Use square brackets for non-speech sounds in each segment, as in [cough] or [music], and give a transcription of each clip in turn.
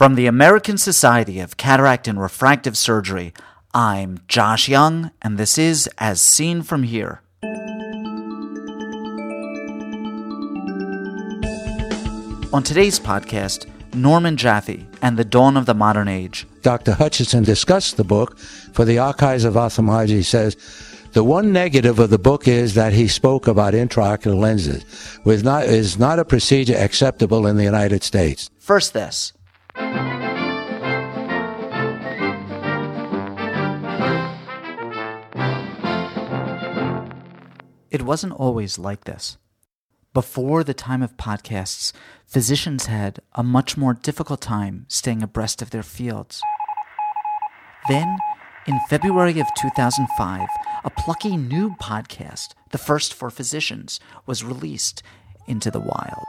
From the American Society of Cataract and Refractive Surgery, I'm Josh Young, and this is As Seen From Here. On today's podcast, Norman Jaffe and the Dawn of the Modern Age. Dr. Hutchinson discussed the book for the Archives of Ophthalmology. He says, the one negative of the book is that he spoke about intraocular lenses, which not, is not a procedure acceptable in the United States. First, this. It wasn't always like this. Before the time of podcasts, physicians had a much more difficult time staying abreast of their fields. Then, in February of 2005, a plucky new podcast, the first for physicians, was released into the wild.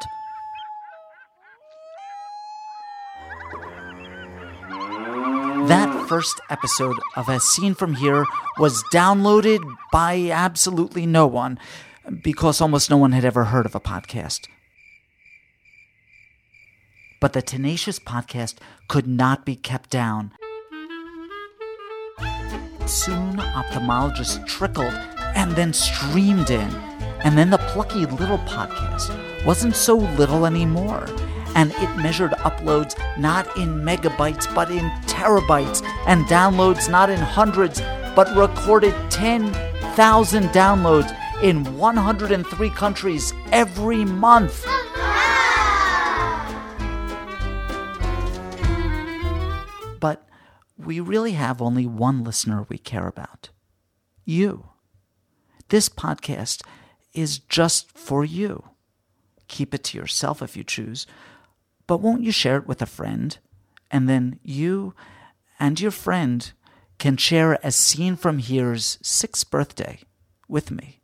First episode of As Seen From Here was downloaded by absolutely no one because almost no one had ever heard of a podcast. But the Tenacious podcast could not be kept down. Soon, ophthalmologists trickled and then streamed in. And then the plucky little podcast wasn't so little anymore and it measured uploads not in megabytes but in terabytes, and downloads not in hundreds but recorded 10,000 downloads in 103 countries every month. But we really have only one listener we care about you. This podcast is just for you. Keep it to yourself if you choose, but won't you share it with a friend? And then you and your friend can share As Seen From Here's sixth birthday with me.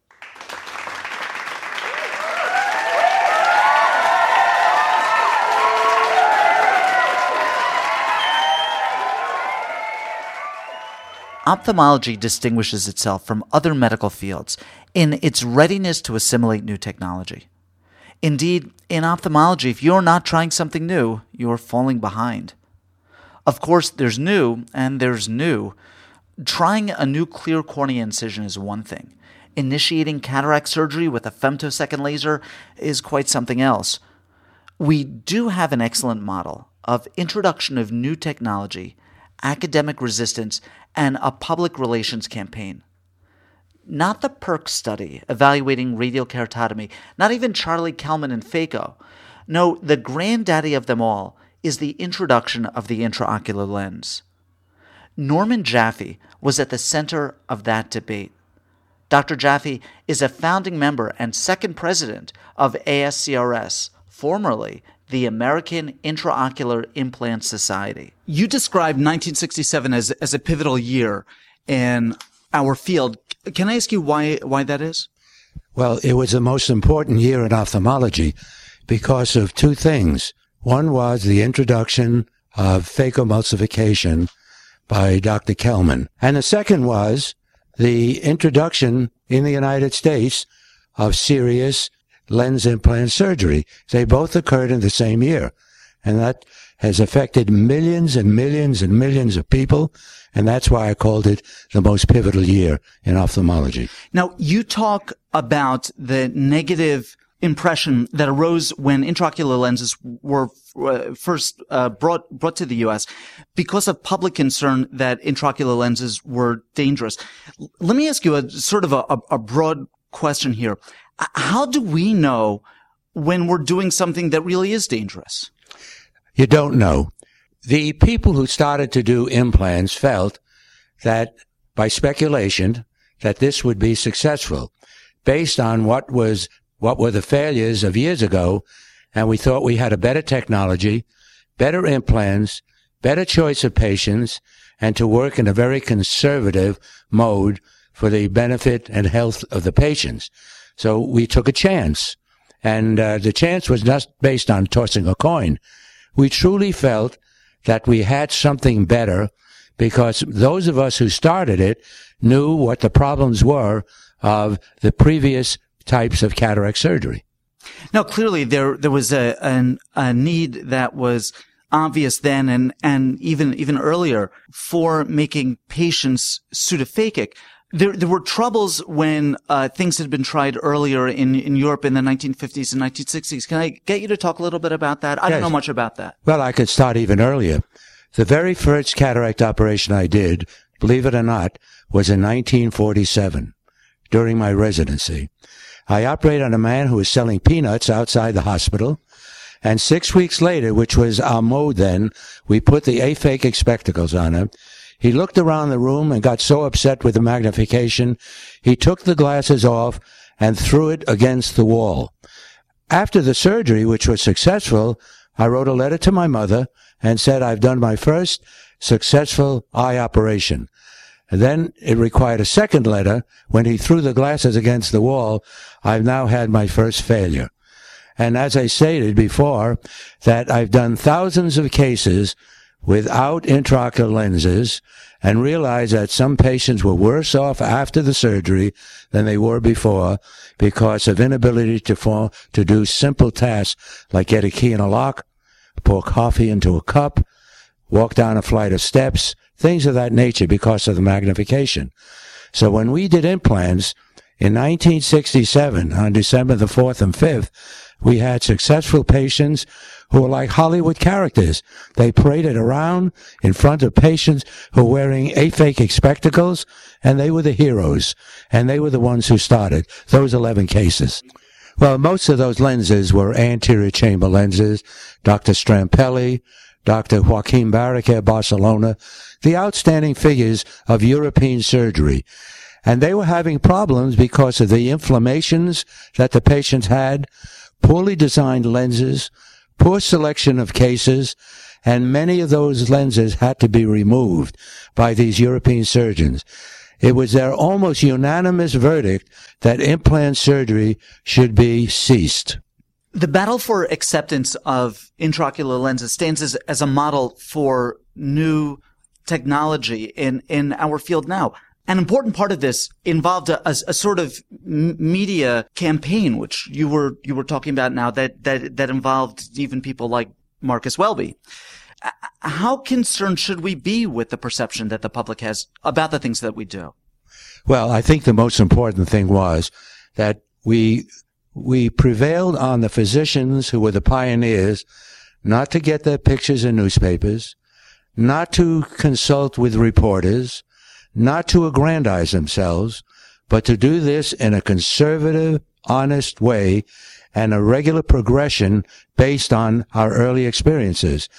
Ophthalmology distinguishes itself from other medical fields in its readiness to assimilate new technology. Indeed, in ophthalmology, if you're not trying something new, you're falling behind. Of course, there's new and there's new. Trying a new clear cornea incision is one thing. Initiating cataract surgery with a femtosecond laser is quite something else. We do have an excellent model of introduction of new technology, academic resistance, and a public relations campaign not the PERK study evaluating radial keratotomy, not even Charlie Kelman and Phaco. No, the granddaddy of them all is the introduction of the intraocular lens. Norman Jaffe was at the center of that debate. Dr. Jaffe is a founding member and second president of ASCRS, formerly the American Intraocular Implant Society. You described 1967 as, as a pivotal year in our field. Can I ask you why why that is? Well, it was the most important year in ophthalmology because of two things. One was the introduction of phacoemulsification by Dr. Kelman. And the second was the introduction in the United States of serious lens implant surgery. They both occurred in the same year. And that has affected millions and millions and millions of people. And that's why I called it the most pivotal year in ophthalmology. Now, you talk about the negative impression that arose when intraocular lenses were uh, first uh, brought brought to the U.S. because of public concern that intraocular lenses were dangerous. L- let me ask you a sort of a, a broad question here: How do we know when we're doing something that really is dangerous? You don't know. The people who started to do implants felt that by speculation that this would be successful based on what was what were the failures of years ago and we thought we had a better technology, better implants, better choice of patients and to work in a very conservative mode for the benefit and health of the patients. So we took a chance and uh, the chance was not based on tossing a coin we truly felt that we had something better because those of us who started it knew what the problems were of the previous types of cataract surgery. Now, clearly there, there was a, an, a need that was obvious then and, and even, even earlier for making patients pseudophakic. There, there were troubles when uh, things had been tried earlier in, in Europe in the 1950s and 1960s. Can I get you to talk a little bit about that? I yes. don't know much about that. Well, I could start even earlier. The very first cataract operation I did, believe it or not, was in 1947 during my residency. I operated on a man who was selling peanuts outside the hospital. And six weeks later, which was our mode then, we put the aphakic spectacles on him he looked around the room and got so upset with the magnification, he took the glasses off and threw it against the wall. After the surgery, which was successful, I wrote a letter to my mother and said, I've done my first successful eye operation. And then it required a second letter. When he threw the glasses against the wall, I've now had my first failure. And as I stated before, that I've done thousands of cases without intraocular lenses and realized that some patients were worse off after the surgery than they were before because of inability to fall, to do simple tasks like get a key in a lock, pour coffee into a cup, walk down a flight of steps, things of that nature because of the magnification. So when we did implants in 1967 on December the 4th and 5th, we had successful patients who were like Hollywood characters. They paraded around in front of patients who were wearing aphakic spectacles, and they were the heroes. And they were the ones who started those 11 cases. Well, most of those lenses were anterior chamber lenses. Dr. Strampelli, Dr. Joaquin Barraquer, Barcelona, the outstanding figures of European surgery. And they were having problems because of the inflammations that the patients had, poorly designed lenses, poor selection of cases, and many of those lenses had to be removed by these European surgeons. It was their almost unanimous verdict that implant surgery should be ceased. The battle for acceptance of intraocular lenses stands as, as a model for new technology in, in our field now. An important part of this involved a, a, a sort of media campaign, which you were you were talking about now, that that that involved even people like Marcus Welby. How concerned should we be with the perception that the public has about the things that we do? Well, I think the most important thing was that we we prevailed on the physicians who were the pioneers not to get their pictures in newspapers, not to consult with reporters, not to aggrandize themselves, but to do this in a conservative, honest way and a regular progression based on our early experiences.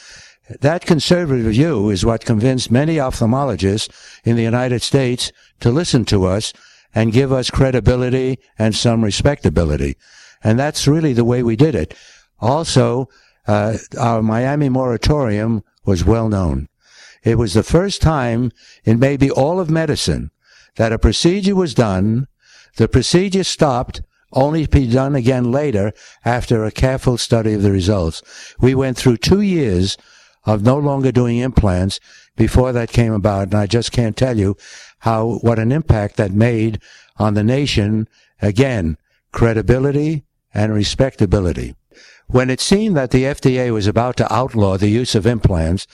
That conservative view is what convinced many ophthalmologists in the United States to listen to us and give us credibility and some respectability. And that's really the way we did it. Also, uh, our Miami moratorium was well known. It was the first time in maybe all of medicine that a procedure was done, the procedure stopped, only to be done again later after a careful study of the results. We went through two years of no longer doing implants before that came about, and I just can't tell you how, what an impact that made on the nation. Again, credibility and respectability. When it seemed that the FDA was about to outlaw the use of implants,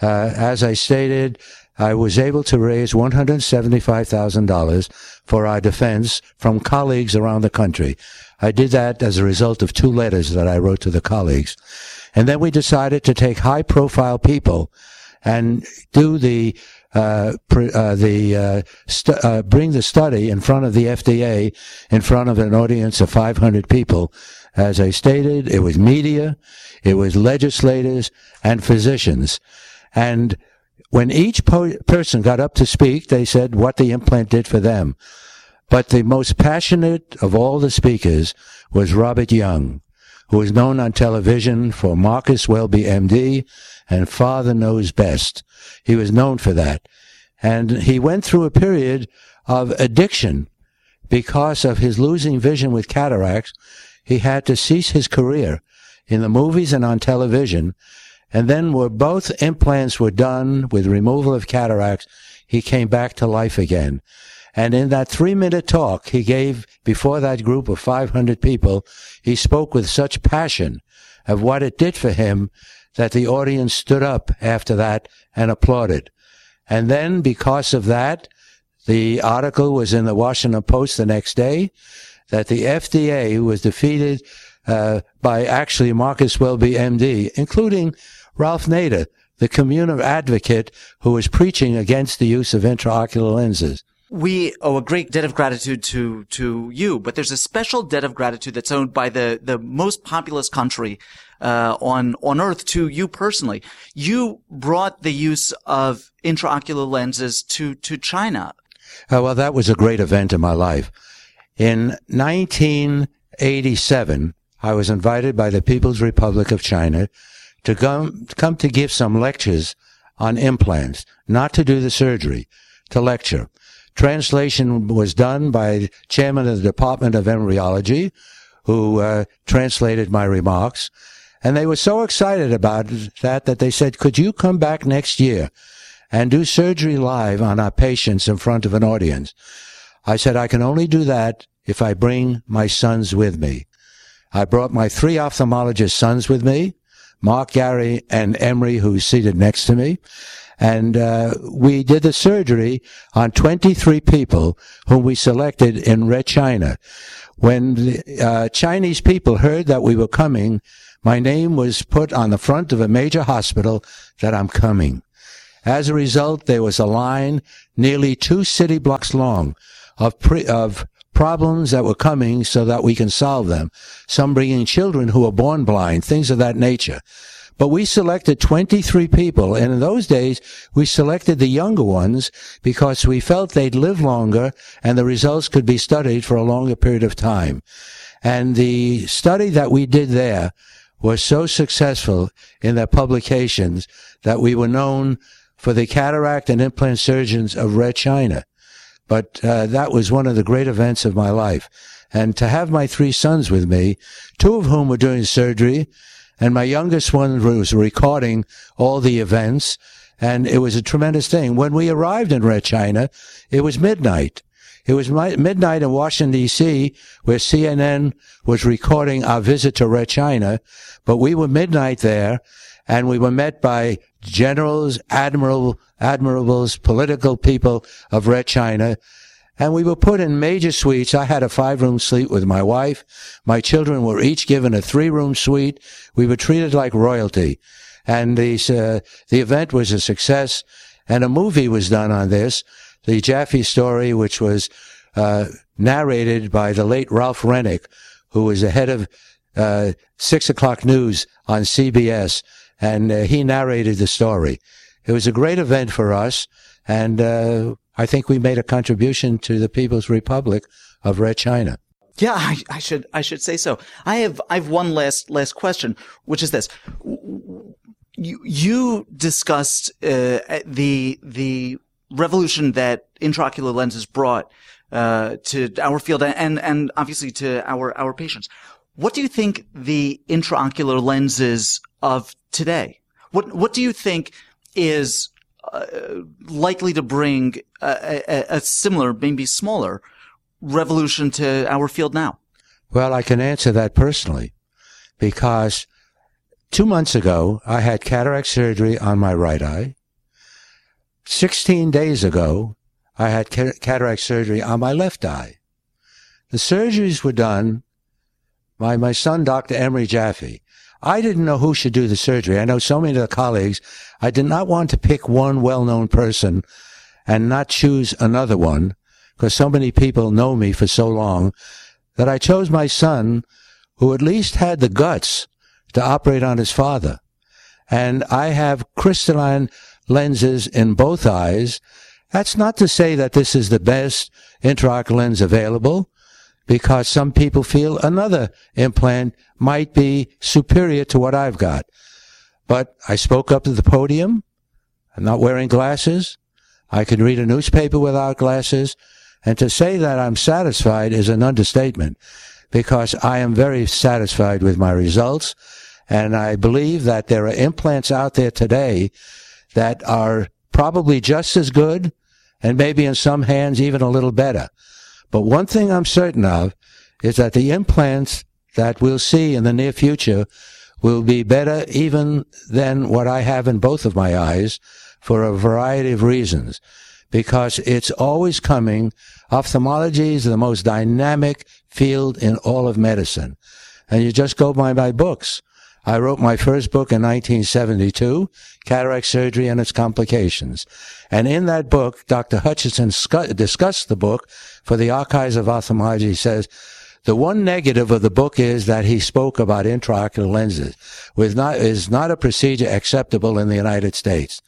uh, as I stated, I was able to raise $175,000 for our defense from colleagues around the country. I did that as a result of two letters that I wrote to the colleagues. And then we decided to take high profile people and do the uh, uh, the uh, uh, bring the study in front of the FDA in front of an audience of 500 people. As I stated, it was media, it was legislators and physicians. And when each po- person got up to speak, they said what the implant did for them. But the most passionate of all the speakers was Robert Young, who was known on television for Marcus Welby, MD, and Father Knows Best. He was known for that. And he went through a period of addiction because of his losing vision with cataracts. He had to cease his career in the movies and on television and then where both implants were done with removal of cataracts, he came back to life again. And in that three minute talk he gave before that group of 500 people, he spoke with such passion of what it did for him that the audience stood up after that and applauded. And then because of that, the article was in the Washington Post the next day that the FDA was defeated uh, by actually Marcus Welby, MD, including Ralph Nader, the communal advocate who was preaching against the use of intraocular lenses we owe a great debt of gratitude to to you, but there's a special debt of gratitude that's owed by the the most populous country uh, on on Earth to you personally. You brought the use of intraocular lenses to to China. Uh, well, that was a great event in my life. In 1987, I was invited by the People's Republic of China to come come to give some lectures on implants, not to do the surgery, to lecture. Translation was done by chairman of the Department of Embryology, who uh, translated my remarks. And they were so excited about that that they said, could you come back next year and do surgery live on our patients in front of an audience? I said, I can only do that if I bring my sons with me. I brought my three ophthalmologist sons with me, Mark, Gary, and Emery, who's seated next to me. And uh, we did the surgery on 23 people whom we selected in Red China. When the uh, Chinese people heard that we were coming, my name was put on the front of a major hospital that I'm coming. As a result, there was a line nearly two city blocks long of pre- of problems that were coming so that we can solve them. Some bringing children who were born blind, things of that nature. But we selected 23 people, and in those days, we selected the younger ones because we felt they'd live longer and the results could be studied for a longer period of time. And the study that we did there was so successful in their publications that we were known for the cataract and implant surgeons of Red China. But uh, that was one of the great events of my life. And to have my three sons with me, two of whom were doing surgery, and my youngest one was recording all the events. And it was a tremendous thing. When we arrived in Red China, it was midnight. It was midnight in Washington, D.C., where CNN was recording our visit to Red China. But we were midnight there, and we were met by generals, admiral, admirals, political people of Red China, and we were put in major suites. I had a five room suite with my wife. My children were each given a three room suite. We were treated like royalty. And the, uh, the event was a success. And a movie was done on this, the Jaffe story, which was, uh, narrated by the late Ralph Renick, who was the head of, uh, six o'clock news on CBS. And uh, he narrated the story. It was a great event for us. And, uh, I think we made a contribution to the People's Republic of Red China. Yeah, I, I, should I should say so. I have I have one last last question, which is this: you you discussed uh, the the revolution that intraocular lenses brought uh, to our field and and obviously to our our patients. What do you think the intraocular lenses of today? What what do you think is uh, likely to bring a, a, a, similar, maybe smaller revolution to our field now? Well, I can answer that personally because two months ago, I had cataract surgery on my right eye. 16 days ago, I had cataract surgery on my left eye. The surgeries were done by my son, Dr. Emery Jaffe. I didn't know who should do the surgery. I know so many of the colleagues. I did not want to pick one well-known person and not choose another one because so many people know me for so long that I chose my son who at least had the guts to operate on his father. And I have Crystalens lenses in both eyes. That's not to say that this is the best intraocular lens available because some people feel another implant might be superior to what I've got. But I spoke up to the podium. I'm not wearing glasses. I can read a newspaper without glasses. And to say that I'm satisfied is an understatement because I am very satisfied with my results. And I believe that there are implants out there today that are probably just as good and maybe in some hands even a little better. But one thing I'm certain of is that the implants that we'll see in the near future will be better even than what I have in both of my eyes for a variety of reasons. Because it's always coming. Ophthalmology is the most dynamic field in all of medicine. And you just go by my books. I wrote my first book in 1972, Cataract Surgery and Its Complications. And in that book, Dr. Hutchinson discussed the book for the Archives of Ophthalmology. Says, the one negative of the book is that he spoke about intraocular lenses, which not, is not a procedure acceptable in the United States.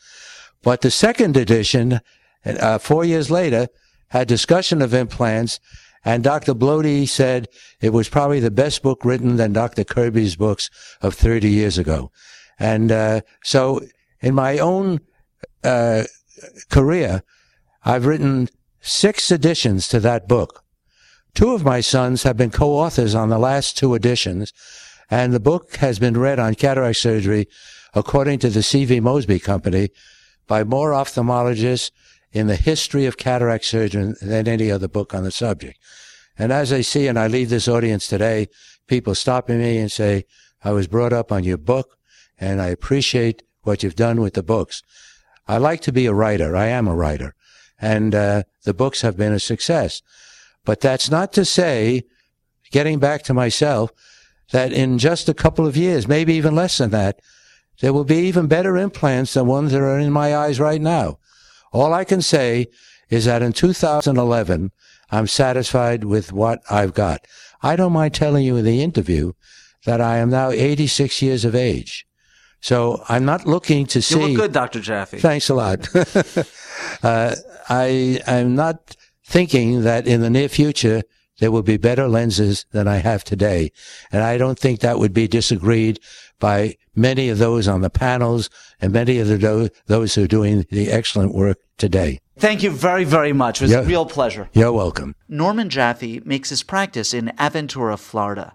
But the second edition, uh, four years later, had discussion of implants and Dr. Blodi said it was probably the best book written than Dr. Kirby's books of 30 years ago. And uh, so in my own uh, career, I've written six editions to that book. Two of my sons have been co-authors on the last two editions, and the book has been read on cataract surgery, according to the C.V. Mosby Company, by more ophthalmologists in the history of cataract surgery than any other book on the subject. And as I see, and I leave this audience today, people stopping me and say, I was brought up on your book and I appreciate what you've done with the books. I like to be a writer. I am a writer and uh, the books have been a success. But that's not to say, getting back to myself, that in just a couple of years, maybe even less than that, there will be even better implants than ones that are in my eyes right now. All I can say is that in 2011, I'm satisfied with what I've got. I don't mind telling you in the interview that I am now 86 years of age. So I'm not looking to see. You look good, Dr. Jaffe. Thanks a lot. [laughs] uh, I, I'm not thinking that in the near future there will be better lenses than I have today. And I don't think that would be disagreed by many of those on the panels and many of the, those who are doing the excellent work today. Thank you very, very much. It was a real pleasure. You're welcome. Norman Jaffe makes his practice in Aventura, Florida.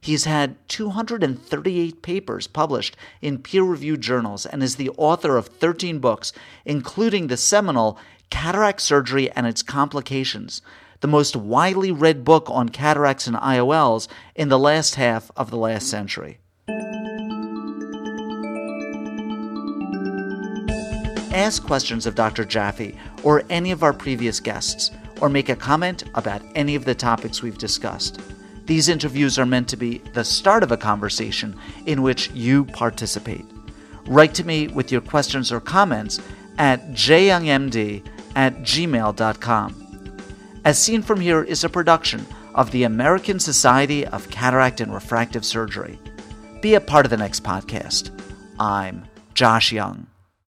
He's had 238 papers published in peer reviewed journals and is the author of 13 books, including the seminal Cataract Surgery and Its Complications, the most widely read book on cataracts and IOLs in the last half of the last century. ask questions of Dr. Jaffe or any of our previous guests, or make a comment about any of the topics we've discussed. These interviews are meant to be the start of a conversation in which you participate. Write to me with your questions or comments at jyoungmd at gmail.com. As Seen From Here is a production of the American Society of Cataract and Refractive Surgery. Be a part of the next podcast. I'm Josh Young.